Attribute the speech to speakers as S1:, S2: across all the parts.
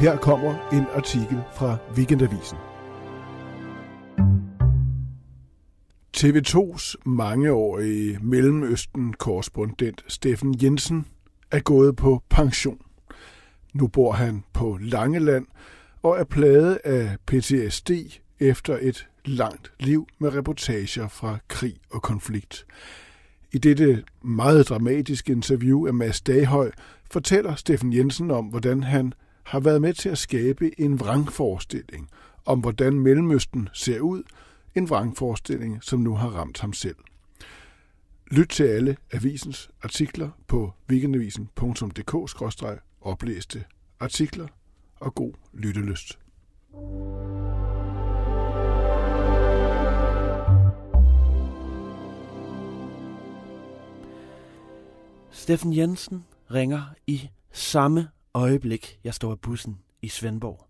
S1: her kommer en artikel fra Weekendavisen. TV2's mangeårige Mellemøsten-korrespondent Steffen Jensen er gået på pension. Nu bor han på Langeland og er plaget af PTSD efter et langt liv med reportager fra krig og konflikt. I dette meget dramatiske interview af Mads Daghøj fortæller Steffen Jensen om, hvordan han har været med til at skabe en vrangforestilling om, hvordan Mellemøsten ser ud, en vrangforestilling, som nu har ramt ham selv. Lyt til alle avisens artikler på weekendavisen.dk-oplæste artikler og god lyttelyst.
S2: Steffen Jensen ringer i samme øjeblik, jeg står i bussen i Svendborg.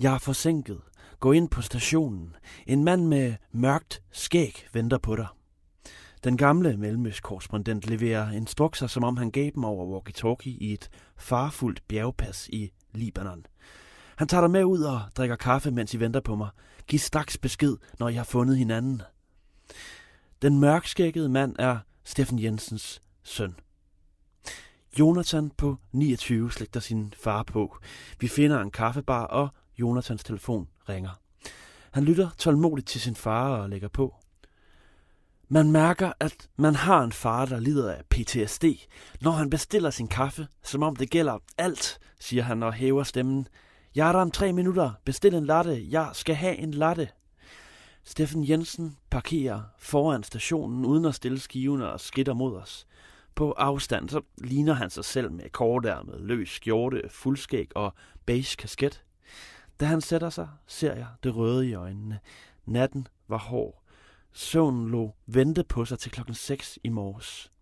S2: Jeg er forsinket. Gå ind på stationen. En mand med mørkt skæg venter på dig. Den gamle mellemøstkorrespondent leverer instrukser, som om han gav dem over walkie-talkie i et farfuldt bjergpas i Libanon. Han tager dig med ud og drikker kaffe, mens I venter på mig. Giv straks besked, når I har fundet hinanden. Den mørkskækkede mand er Steffen Jensens søn. Jonathan på 29 slægter sin far på. Vi finder en kaffebar, og Jonathans telefon ringer. Han lytter tålmodigt til sin far og lægger på. Man mærker, at man har en far, der lider af PTSD, når han bestiller sin kaffe, som om det gælder alt, siger han og hæver stemmen. Jeg er der om tre minutter. Bestil en latte. Jeg skal have en latte. Steffen Jensen parkerer foran stationen uden at stille skiven og skitter mod os. På afstand så ligner han sig selv med kortærmet, løs skjorte, fuldskæg og beige kasket. Da han sætter sig, ser jeg det røde i øjnene. Natten var hård. Søvnen lå vente på sig til klokken 6 i morges.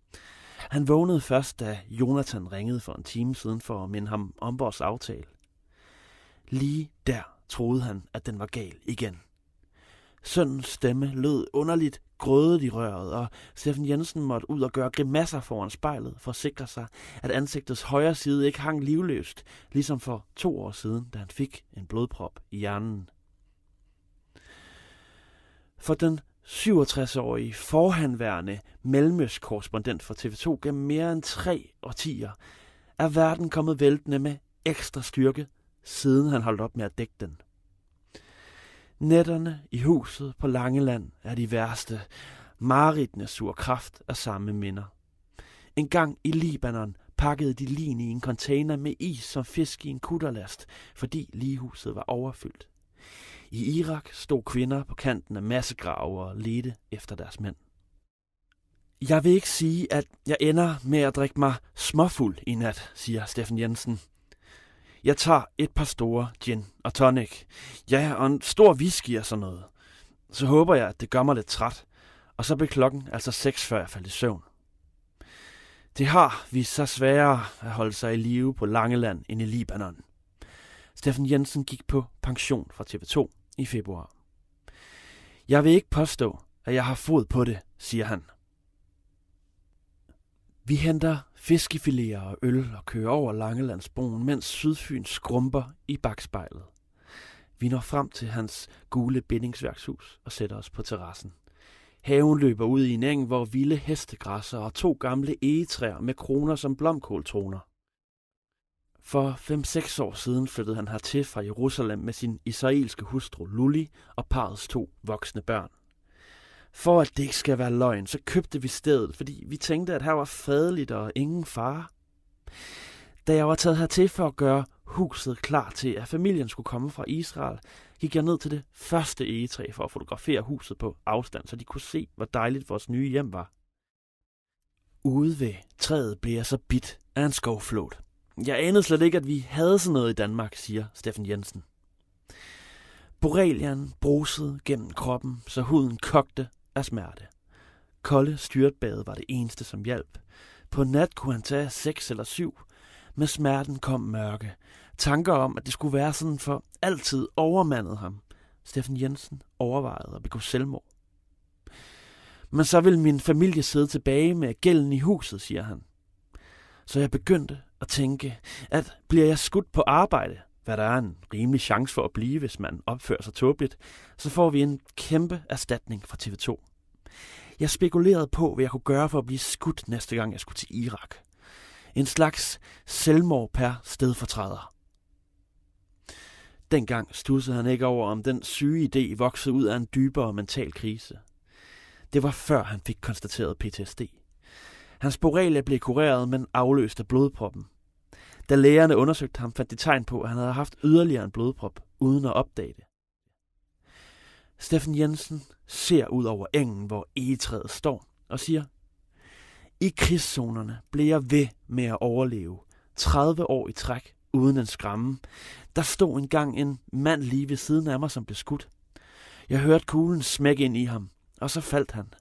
S2: Han vågnede først, da Jonathan ringede for en time siden for at minde ham om vores aftale. Lige der troede han, at den var gal igen. Søndens stemme lød underligt grødet i røret, og Steffen Jensen måtte ud og gøre grimasser foran spejlet for at sikre sig, at ansigtets højre side ikke hang livløst, ligesom for to år siden, da han fik en blodprop i hjernen. For den 67-årige forhandværende mellemøstkorrespondent for TV2 gennem mere end tre årtier, er verden kommet væltende med ekstra styrke, siden han holdt op med at dække den. Nætterne i huset på Langeland er de værste. Maritne sur kraft af samme minder. En gang i Libanon pakkede de lin i en container med is som fisk i en kutterlast, fordi ligehuset var overfyldt. I Irak stod kvinder på kanten af massegrave og ledte efter deres mænd. Jeg vil ikke sige, at jeg ender med at drikke mig småfuld i nat, siger Steffen Jensen. Jeg tager et par store gin og tonic. Ja, og en stor whisky og sådan noget. Så håber jeg, at det gør mig lidt træt. Og så bliver klokken altså seks, før jeg faldt i søvn. Det har vist sig sværere at holde sig i live på Langeland end i Libanon. Steffen Jensen gik på pension fra TV2 i februar. Jeg vil ikke påstå, at jeg har fod på det, siger han. Vi henter fiskefiléer og øl og kører over Langelandsbroen, mens Sydfyn skrumper i bagspejlet. Vi når frem til hans gule bindingsværkshus og sætter os på terrassen. Haven løber ud i en eng, hvor vilde hestegræsser og to gamle egetræer med kroner som blomkåltroner. For 5-6 år siden flyttede han hertil fra Jerusalem med sin israelske hustru Luli og parrets to voksne børn. For at det ikke skal være løgn, så købte vi stedet, fordi vi tænkte, at her var fredeligt og ingen fare. Da jeg var taget hertil for at gøre huset klar til, at familien skulle komme fra Israel, gik jeg ned til det første egetræ for at fotografere huset på afstand, så de kunne se, hvor dejligt vores nye hjem var. Ude ved træet blev jeg så bit af en skovflåt. Jeg anede slet ikke, at vi havde sådan noget i Danmark, siger Steffen Jensen. Borrelian brusede gennem kroppen, så huden kogte af smerte. Kolde styrtbade var det eneste, som hjalp. På nat kunne han tage seks eller syv. Med smerten kom mørke. Tanker om, at det skulle være sådan for altid overmandede ham. Steffen Jensen overvejede at begå selvmord. Men så vil min familie sidde tilbage med gælden i huset, siger han. Så jeg begyndte at tænke, at bliver jeg skudt på arbejde, hvad der er en rimelig chance for at blive, hvis man opfører sig tåbeligt, så får vi en kæmpe erstatning fra TV2. Jeg spekulerede på, hvad jeg kunne gøre for at blive skudt næste gang, jeg skulle til Irak. En slags selvmord per stedfortræder. Dengang stussede han ikke over, om den syge idé voksede ud af en dybere mental krise. Det var før han fik konstateret PTSD. Hans borrelia blev kureret, men afløst af blodproppen. Da lægerne undersøgte ham, fandt de tegn på, at han havde haft yderligere en blodprop, uden at opdage det. Steffen Jensen ser ud over engen, hvor egetræet står, og siger, I krigszonerne blev jeg ved med at overleve. 30 år i træk, uden en skramme. Der stod engang en mand lige ved siden af mig, som blev skudt. Jeg hørte kuglen smække ind i ham, og så faldt han.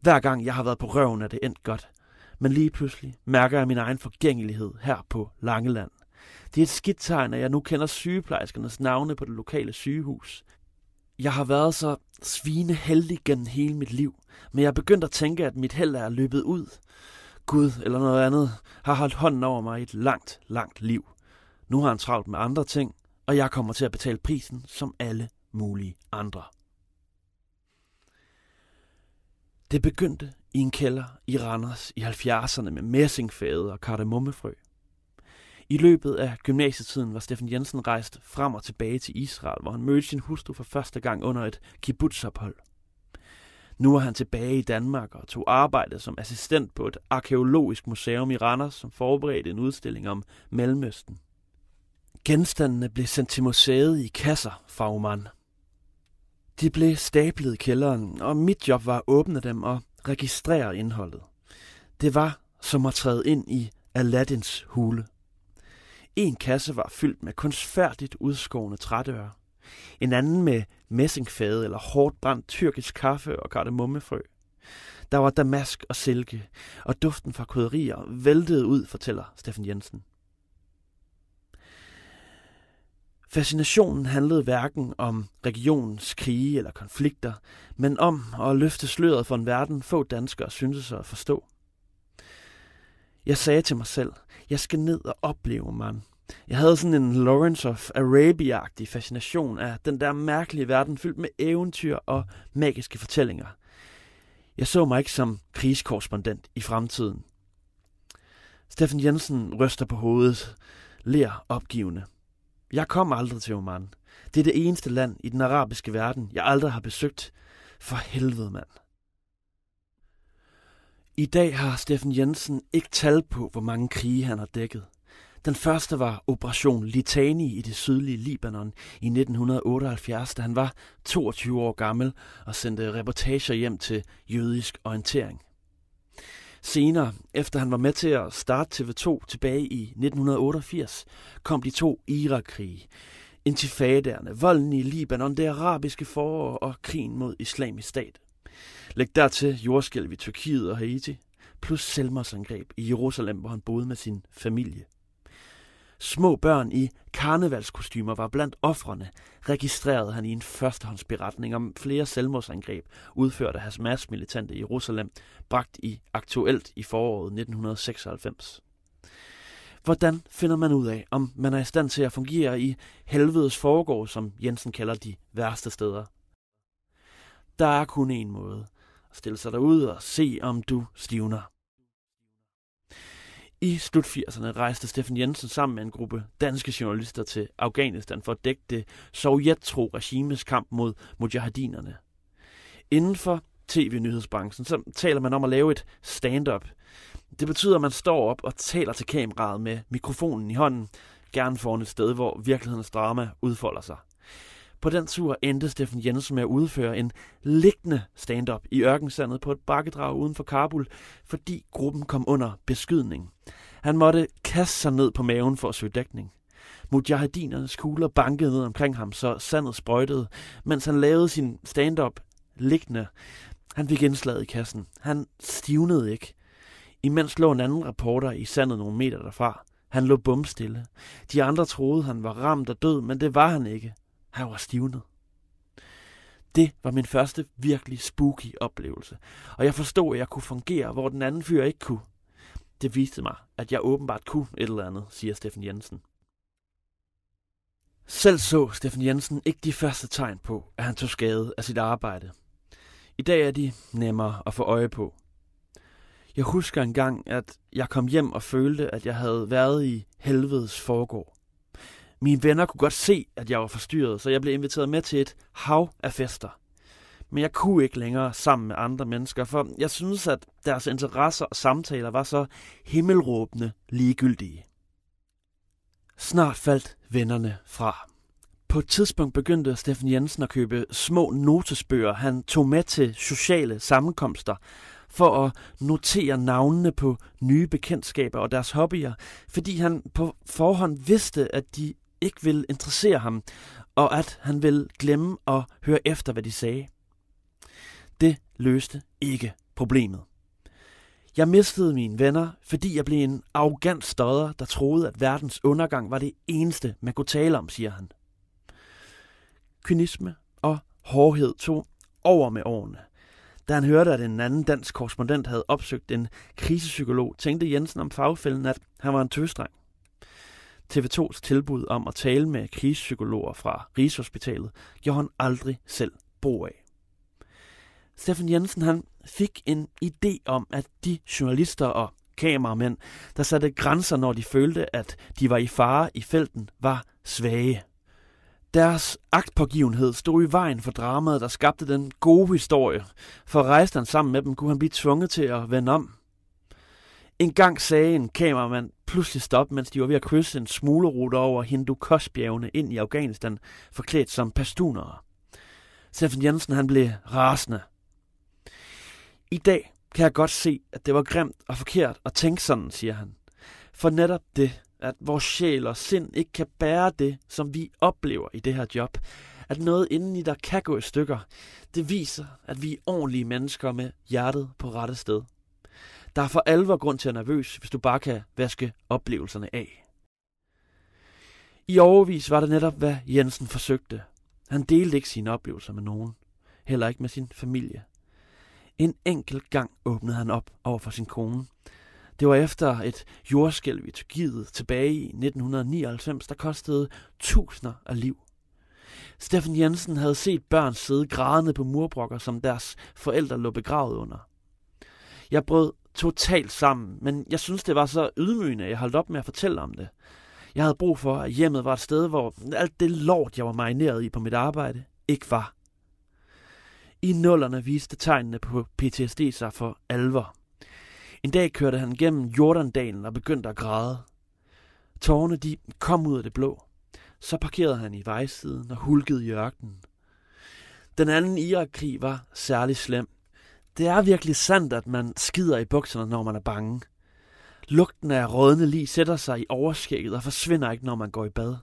S2: Hver gang jeg har været på røven, er det endt godt. Men lige pludselig mærker jeg min egen forgængelighed her på Langeland. Det er et skidt tegn, at jeg nu kender sygeplejerskernes navne på det lokale sygehus. Jeg har været så svine heldig gennem hele mit liv, men jeg er begyndt at tænke, at mit held er løbet ud. Gud eller noget andet har holdt hånden over mig i et langt, langt liv. Nu har han travlt med andre ting, og jeg kommer til at betale prisen som alle mulige andre. Det begyndte i en kælder i Randers i 70'erne med messingfade og kardemommefrø. I løbet af gymnasietiden var Steffen Jensen rejst frem og tilbage til Israel, hvor han mødte sin hustru for første gang under et kibbutzophold. Nu er han tilbage i Danmark og tog arbejde som assistent på et arkeologisk museum i Randers, som forberedte en udstilling om Mellemøsten. Genstandene blev sendt til museet i kasser fra Oman. De blev stablet i kælderen, og mit job var at åbne dem og registrere indholdet. Det var som at træde ind i Aladdins hule. En kasse var fyldt med kunstfærdigt udskårne trædøre. En anden med messingfade eller hårdt brændt tyrkisk kaffe og kardemommefrø. Der var damask og silke, og duften fra krydderier væltede ud, fortæller Steffen Jensen. Fascinationen handlede hverken om regionens krige eller konflikter, men om at løfte sløret for en verden, få danskere syntes sig at forstå. Jeg sagde til mig selv, jeg skal ned og opleve, mand. Jeg havde sådan en Lawrence of Arabia-agtig fascination af den der mærkelige verden fyldt med eventyr og magiske fortællinger. Jeg så mig ikke som krigskorrespondent i fremtiden. Steffen Jensen ryster på hovedet, ler opgivende. Jeg kom aldrig til Oman. Det er det eneste land i den arabiske verden, jeg aldrig har besøgt. For helvede, mand. I dag har Steffen Jensen ikke tal på, hvor mange krige han har dækket. Den første var Operation Litani i det sydlige Libanon i 1978, da han var 22 år gammel og sendte reportager hjem til jødisk orientering. Senere, efter han var med til at starte TV2 tilbage i 1988, kom de to Irakkrige. Intifaderne, volden i Libanon, det arabiske forår og krigen mod islamisk stat. Læg dertil jordskælv i Tyrkiet og Haiti, plus selvmordsangreb i Jerusalem, hvor han boede med sin familie. Små børn i karnevalskostymer var blandt offrene, registrerede han i en førstehåndsberetning om flere selvmordsangreb, udført af Hamas-militante i Jerusalem, bragt i aktuelt i foråret 1996. Hvordan finder man ud af, om man er i stand til at fungere i helvedes foregård, som Jensen kalder de værste steder? Der er kun en måde. At stille sig derud og se, om du stivner. I slut 80'erne rejste Steffen Jensen sammen med en gruppe danske journalister til Afghanistan for at dække det sovjettro regimes kamp mod mujahedinerne. Inden for tv-nyhedsbranchen, så taler man om at lave et stand-up. Det betyder, at man står op og taler til kameraet med mikrofonen i hånden, gerne foran et sted, hvor virkelighedens drama udfolder sig. På den tur endte Steffen Jensen med at udføre en liggende stand-up i ørkensandet på et bakkedrag uden for Kabul, fordi gruppen kom under beskydning. Han måtte kaste sig ned på maven for at søge dækning. Mujahedinernes kugler bankede ned omkring ham, så sandet sprøjtede, mens han lavede sin stand-up liggende. Han fik indslaget i kassen. Han stivnede ikke. Imens lå en anden reporter i sandet nogle meter derfra. Han lå bumstille. De andre troede, han var ramt og død, men det var han ikke. Han var stivnet. Det var min første virkelig spooky oplevelse, og jeg forstod, at jeg kunne fungere, hvor den anden fyr ikke kunne. Det viste mig, at jeg åbenbart kunne et eller andet, siger Steffen Jensen. Selv så Steffen Jensen ikke de første tegn på, at han tog skade af sit arbejde. I dag er de nemmere at få øje på. Jeg husker engang, at jeg kom hjem og følte, at jeg havde været i helvedes forgård. Mine venner kunne godt se, at jeg var forstyrret, så jeg blev inviteret med til et hav af fester. Men jeg kunne ikke længere sammen med andre mennesker, for jeg synes, at deres interesser og samtaler var så himmelråbende ligegyldige. Snart faldt vennerne fra. På et tidspunkt begyndte Steffen Jensen at købe små notesbøger, han tog med til sociale sammenkomster, for at notere navnene på nye bekendtskaber og deres hobbyer, fordi han på forhånd vidste, at de ikke ville interessere ham, og at han ville glemme at høre efter, hvad de sagde. Det løste ikke problemet. Jeg mistede mine venner, fordi jeg blev en arrogant stodder, der troede, at verdens undergang var det eneste, man kunne tale om, siger han. Kynisme og hårdhed tog over med årene. Da han hørte, at en anden dansk korrespondent havde opsøgt en krisepsykolog, tænkte Jensen om fagfælden, at han var en tøstreng. TV2's tilbud om at tale med krisepsykologer fra Rigshospitalet gjorde han aldrig selv brug af. Steffen Jensen han fik en idé om, at de journalister og kameramænd, der satte grænser, når de følte, at de var i fare i felten, var svage. Deres agtpågivenhed stod i vejen for dramaet, der skabte den gode historie. For rejste han sammen med dem, kunne han blive tvunget til at vende om. En gang sagde en kameramand pludselig stop, mens de var ved at krydse en smuglerrute over hindu bjergene ind i Afghanistan, forklædt som pastunere. Steffen Jensen han blev rasende. I dag kan jeg godt se, at det var grimt og forkert at tænke sådan, siger han. For netop det, at vores sjæl og sind ikke kan bære det, som vi oplever i det her job. At noget indeni der kan gå i stykker. Det viser, at vi er ordentlige mennesker med hjertet på rette sted. Der er for alvor grund til at være nervøs, hvis du bare kan vaske oplevelserne af. I overvis var det netop, hvad Jensen forsøgte. Han delte ikke sine oplevelser med nogen. Heller ikke med sin familie. En enkelt gang åbnede han op over for sin kone. Det var efter et jordskælv i Tyrkiet tilbage i 1999, der kostede tusinder af liv. Steffen Jensen havde set børn sidde grædende på murbrokker, som deres forældre lå begravet under. Jeg brød totalt sammen, men jeg synes, det var så ydmygende, at jeg holdt op med at fortælle om det. Jeg havde brug for, at hjemmet var et sted, hvor alt det lort, jeg var marineret i på mit arbejde, ikke var. I nullerne viste tegnene på PTSD sig for alvor. En dag kørte han gennem Jordandalen og begyndte at græde. Tårne de kom ud af det blå. Så parkerede han i vejsiden og hulkede i ørkenen. Den anden Irakkrig var særlig slem. Det er virkelig sandt, at man skider i bukserne, når man er bange. Lugten af rådne lig sætter sig i overskægget og forsvinder ikke, når man går i bad.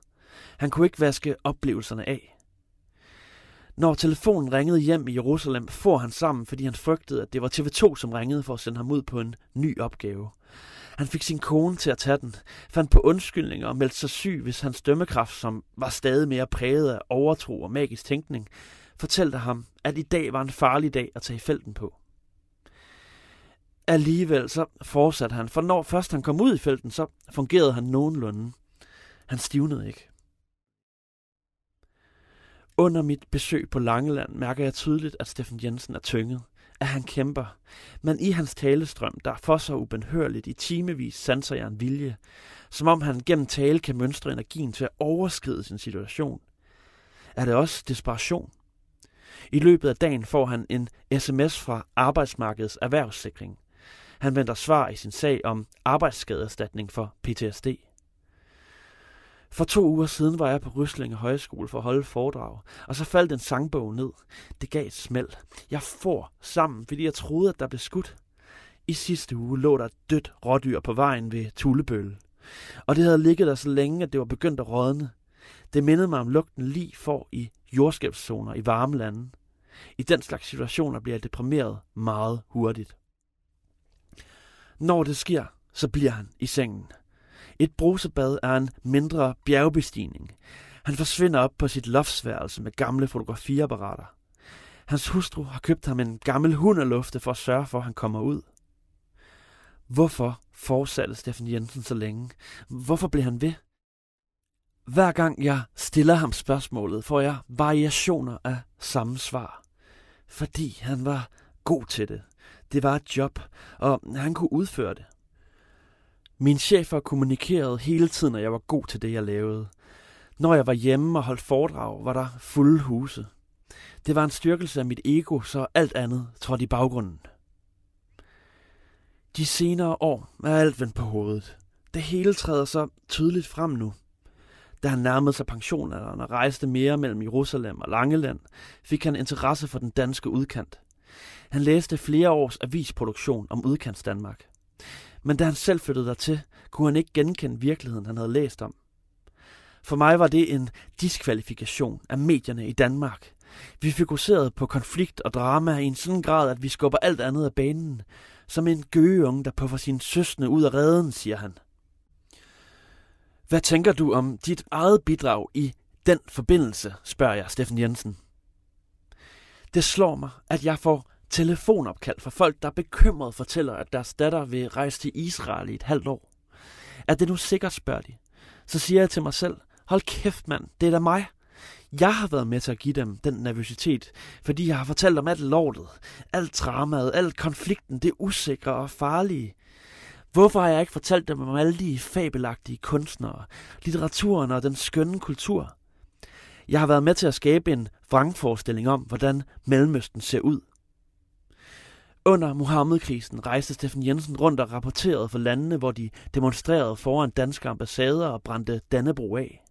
S2: Han kunne ikke vaske oplevelserne af. Når telefonen ringede hjem i Jerusalem, får han sammen, fordi han frygtede, at det var TV2, som ringede for at sende ham ud på en ny opgave. Han fik sin kone til at tage den, fandt på undskyldninger og meldte sig syg, hvis hans dømmekraft, som var stadig mere præget af overtro og magisk tænkning, fortalte ham, at i dag var en farlig dag at tage i felten på. Alligevel så fortsatte han, for når først han kom ud i felten, så fungerede han nogenlunde. Han stivnede ikke. Under mit besøg på Langeland mærker jeg tydeligt, at Steffen Jensen er tynget, at han kæmper. Men i hans talestrøm, der for så ubenhørligt i timevis, sanser jeg en vilje, som om han gennem tale kan mønstre energien til at overskride sin situation. Er det også desperation? I løbet af dagen får han en sms fra Arbejdsmarkedets Erhvervssikring. Han venter svar i sin sag om arbejdsskadeerstatning for PTSD. For to uger siden var jeg på Ryslinge Højskole for at holde foredrag, og så faldt en sangbog ned. Det gav et smæld. Jeg får sammen, fordi jeg troede, at der blev skudt. I sidste uge lå der et dødt rådyr på vejen ved Tullebølle. Og det havde ligget der så længe, at det var begyndt at rådne. Det mindede mig om lugten lige får i jordskabszoner i varme lande. I den slags situationer bliver jeg deprimeret meget hurtigt. Når det sker, så bliver han i sengen. Et brusebad er en mindre bjergbestigning. Han forsvinder op på sit loftsværelse med gamle fotografiapparater. Hans hustru har købt ham en gammel hundelufte for at sørge for, at han kommer ud. Hvorfor fortsatte Steffen Jensen så længe? Hvorfor blev han ved? Hver gang jeg stiller ham spørgsmålet, får jeg variationer af samme svar. Fordi han var god til det. Det var et job, og han kunne udføre det. Min chefer kommunikerede hele tiden, at jeg var god til det, jeg lavede. Når jeg var hjemme og holdt foredrag, var der fulde huse. Det var en styrkelse af mit ego, så alt andet trådte i baggrunden. De senere år er alt vendt på hovedet. Det hele træder så tydeligt frem nu. Da han nærmede sig pensionalderen og rejste mere mellem Jerusalem og Langeland, fik han interesse for den danske udkant. Han læste flere års avisproduktion om udkants Danmark. Men da han selv flyttede dertil, kunne han ikke genkende virkeligheden, han havde læst om. For mig var det en diskvalifikation af medierne i Danmark. Vi fokuserede på konflikt og drama i en sådan grad, at vi skubber alt andet af banen. Som en gøgeunge, der puffer sin søsne ud af redden, siger han. Hvad tænker du om dit eget bidrag i den forbindelse, spørger jeg Steffen Jensen. Det slår mig, at jeg får telefonopkald fra folk, der bekymret fortæller, at deres datter vil rejse til Israel i et halvt år. Er det nu sikkert, spørger de. Så siger jeg til mig selv, hold kæft mand, det er da mig. Jeg har været med til at give dem den nervøsitet, fordi jeg har fortalt dem alt lortet, alt dramaet, alt konflikten, det usikre og farlige. Hvorfor har jeg ikke fortalt dem om alle de fabelagtige kunstnere, litteraturen og den skønne kultur? Jeg har været med til at skabe en vrangforestilling om, hvordan Mellemøsten ser ud. Under Mohammed-krisen rejste Steffen Jensen rundt og rapporterede for landene, hvor de demonstrerede foran danske ambassader og brændte Dannebro af.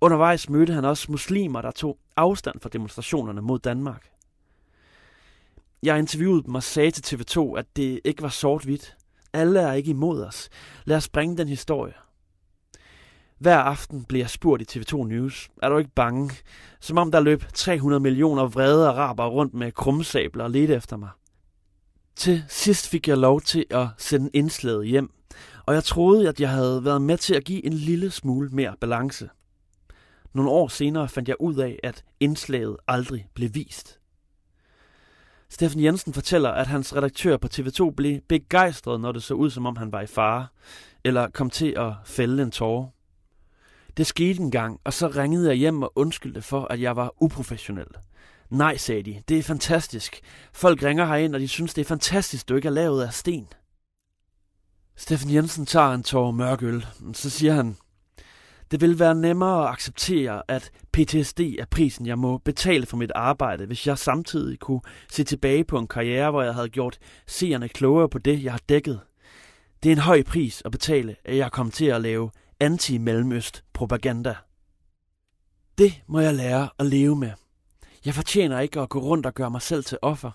S2: Undervejs mødte han også muslimer, der tog afstand fra demonstrationerne mod Danmark. Jeg interviewede dem og sagde til TV2, at det ikke var sort-hvidt. Alle er ikke imod os. Lad os bringe den historie. Hver aften bliver jeg spurgt i TV2 News. Er du ikke bange? Som om der løb 300 millioner vrede araber rundt med krumsabler og ledte efter mig. Til sidst fik jeg lov til at sende indslaget hjem, og jeg troede, at jeg havde været med til at give en lille smule mere balance. Nogle år senere fandt jeg ud af, at indslaget aldrig blev vist. Steffen Jensen fortæller, at hans redaktør på TV2 blev begejstret, når det så ud, som om han var i fare, eller kom til at fælde en tårer. Det skete en gang, og så ringede jeg hjem og undskyldte for, at jeg var uprofessionel. Nej, sagde de. Det er fantastisk. Folk ringer herind, og de synes, det er fantastisk, du ikke er lavet af sten. Steffen Jensen tager en tår mørk øl. Så siger han, det vil være nemmere at acceptere, at PTSD er prisen, jeg må betale for mit arbejde, hvis jeg samtidig kunne se tilbage på en karriere, hvor jeg havde gjort seerne klogere på det, jeg har dækket. Det er en høj pris at betale, at jeg kom til at lave anti-mellemøst propaganda. Det må jeg lære at leve med. Jeg fortjener ikke at gå rundt og gøre mig selv til offer.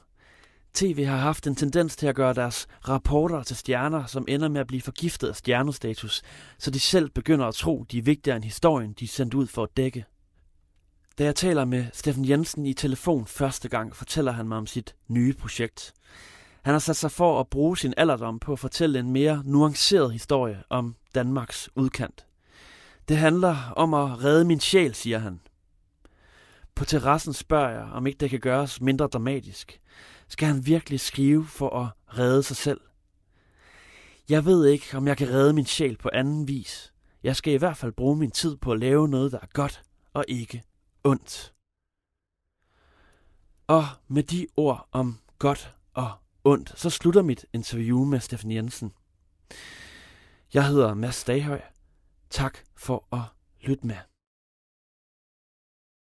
S2: TV har haft en tendens til at gøre deres rapporter til stjerner, som ender med at blive forgiftet af stjernestatus, så de selv begynder at tro, de er vigtigere end historien, de er sendt ud for at dække. Da jeg taler med Steffen Jensen i telefon første gang, fortæller han mig om sit nye projekt. Han har sat sig for at bruge sin alderdom på at fortælle en mere nuanceret historie om Danmarks udkant. Det handler om at redde min sjæl, siger han. På terrassen spørger jeg, om ikke det kan gøres mindre dramatisk. Skal han virkelig skrive for at redde sig selv? Jeg ved ikke, om jeg kan redde min sjæl på anden vis. Jeg skal i hvert fald bruge min tid på at lave noget, der er godt og ikke ondt. Og med de ord om godt og ondt, så slutter mit interview med Steffen Jensen. Jeg hedder Mads Daghøj. Tak for at lytte med.